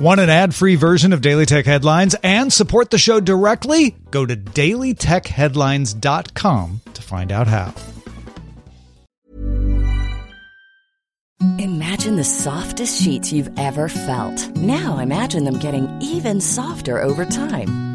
Want an ad free version of Daily Tech Headlines and support the show directly? Go to dailytechheadlines.com to find out how. Imagine the softest sheets you've ever felt. Now imagine them getting even softer over time.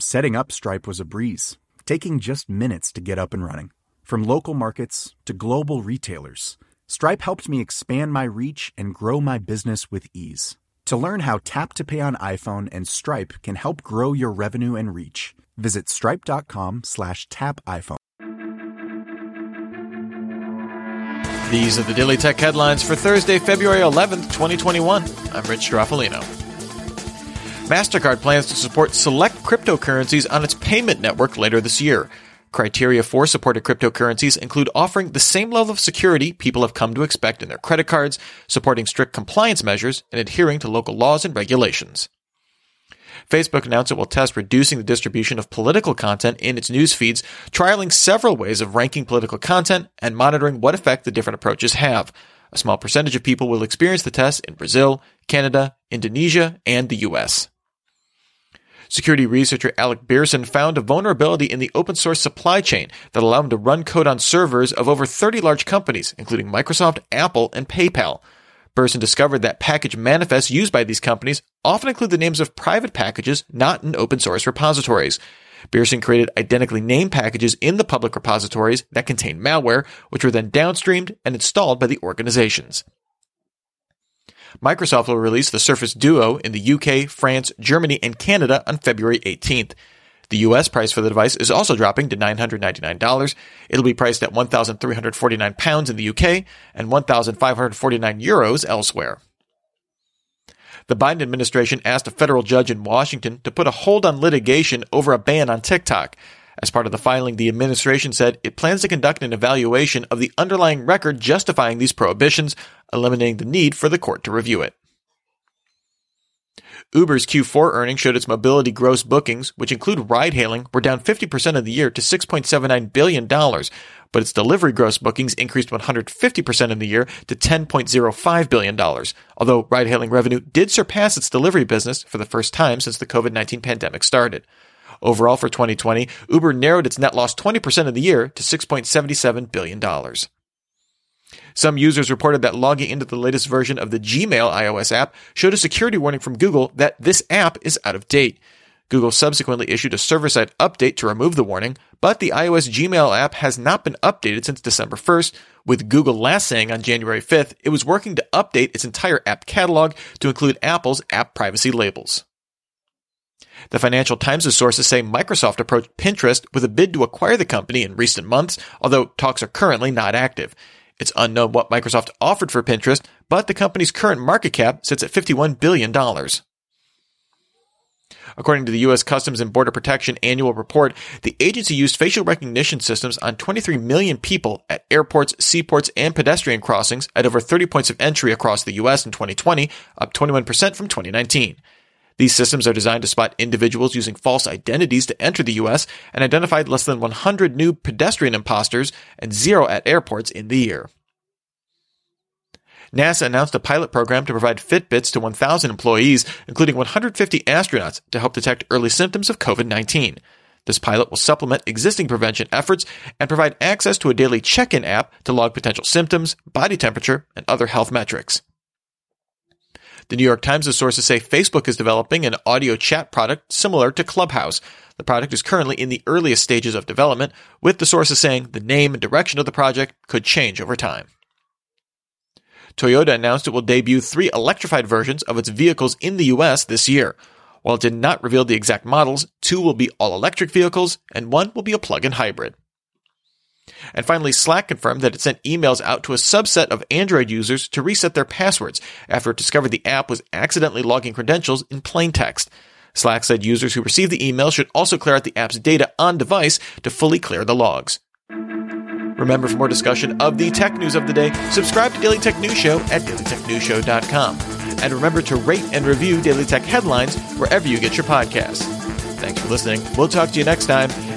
Setting up Stripe was a breeze, taking just minutes to get up and running. From local markets to global retailers, Stripe helped me expand my reach and grow my business with ease. To learn how Tap to Pay on iPhone and Stripe can help grow your revenue and reach, visit stripe.com slash tap iPhone. These are the Daily Tech headlines for Thursday, February 11th, 2021. I'm Rich Stroffolino. MasterCard plans to support select cryptocurrencies on its payment network later this year. Criteria for supported cryptocurrencies include offering the same level of security people have come to expect in their credit cards, supporting strict compliance measures, and adhering to local laws and regulations. Facebook announced it will test reducing the distribution of political content in its news feeds, trialing several ways of ranking political content and monitoring what effect the different approaches have. A small percentage of people will experience the test in Brazil, Canada, Indonesia, and the US. Security researcher Alec Birsan found a vulnerability in the open source supply chain that allowed him to run code on servers of over 30 large companies, including Microsoft, Apple, and PayPal. Birsan discovered that package manifests used by these companies often include the names of private packages not in open source repositories. Birsan created identically named packages in the public repositories that contained malware, which were then downstreamed and installed by the organizations. Microsoft will release the Surface Duo in the UK, France, Germany, and Canada on February 18th. The US price for the device is also dropping to $999. It'll be priced at 1,349 pounds in the UK and 1,549 euros elsewhere. The Biden administration asked a federal judge in Washington to put a hold on litigation over a ban on TikTok. As part of the filing, the administration said it plans to conduct an evaluation of the underlying record justifying these prohibitions, eliminating the need for the court to review it. Uber's Q4 earnings showed its mobility gross bookings, which include ride hailing, were down 50% of the year to $6.79 billion, but its delivery gross bookings increased 150% in the year to $10.05 billion, although ride hailing revenue did surpass its delivery business for the first time since the COVID 19 pandemic started. Overall, for 2020, Uber narrowed its net loss 20% of the year to $6.77 billion. Some users reported that logging into the latest version of the Gmail iOS app showed a security warning from Google that this app is out of date. Google subsequently issued a server side update to remove the warning, but the iOS Gmail app has not been updated since December 1st, with Google last saying on January 5th it was working to update its entire app catalog to include Apple's app privacy labels. The Financial Times' sources say Microsoft approached Pinterest with a bid to acquire the company in recent months, although talks are currently not active. It's unknown what Microsoft offered for Pinterest, but the company's current market cap sits at $51 billion. According to the U.S. Customs and Border Protection annual report, the agency used facial recognition systems on 23 million people at airports, seaports, and pedestrian crossings at over 30 points of entry across the U.S. in 2020, up 21% from 2019. These systems are designed to spot individuals using false identities to enter the U.S. and identified less than 100 new pedestrian imposters and zero at airports in the year. NASA announced a pilot program to provide Fitbits to 1,000 employees, including 150 astronauts, to help detect early symptoms of COVID 19. This pilot will supplement existing prevention efforts and provide access to a daily check in app to log potential symptoms, body temperature, and other health metrics. The New York Times' sources say Facebook is developing an audio chat product similar to Clubhouse. The product is currently in the earliest stages of development, with the sources saying the name and direction of the project could change over time. Toyota announced it will debut three electrified versions of its vehicles in the US this year. While it did not reveal the exact models, two will be all electric vehicles and one will be a plug in hybrid. And finally, Slack confirmed that it sent emails out to a subset of Android users to reset their passwords after it discovered the app was accidentally logging credentials in plain text. Slack said users who received the email should also clear out the app's data on device to fully clear the logs. Remember, for more discussion of the tech news of the day, subscribe to Daily Tech News Show at dailytechnewsshow.com. And remember to rate and review Daily Tech headlines wherever you get your podcasts. Thanks for listening. We'll talk to you next time.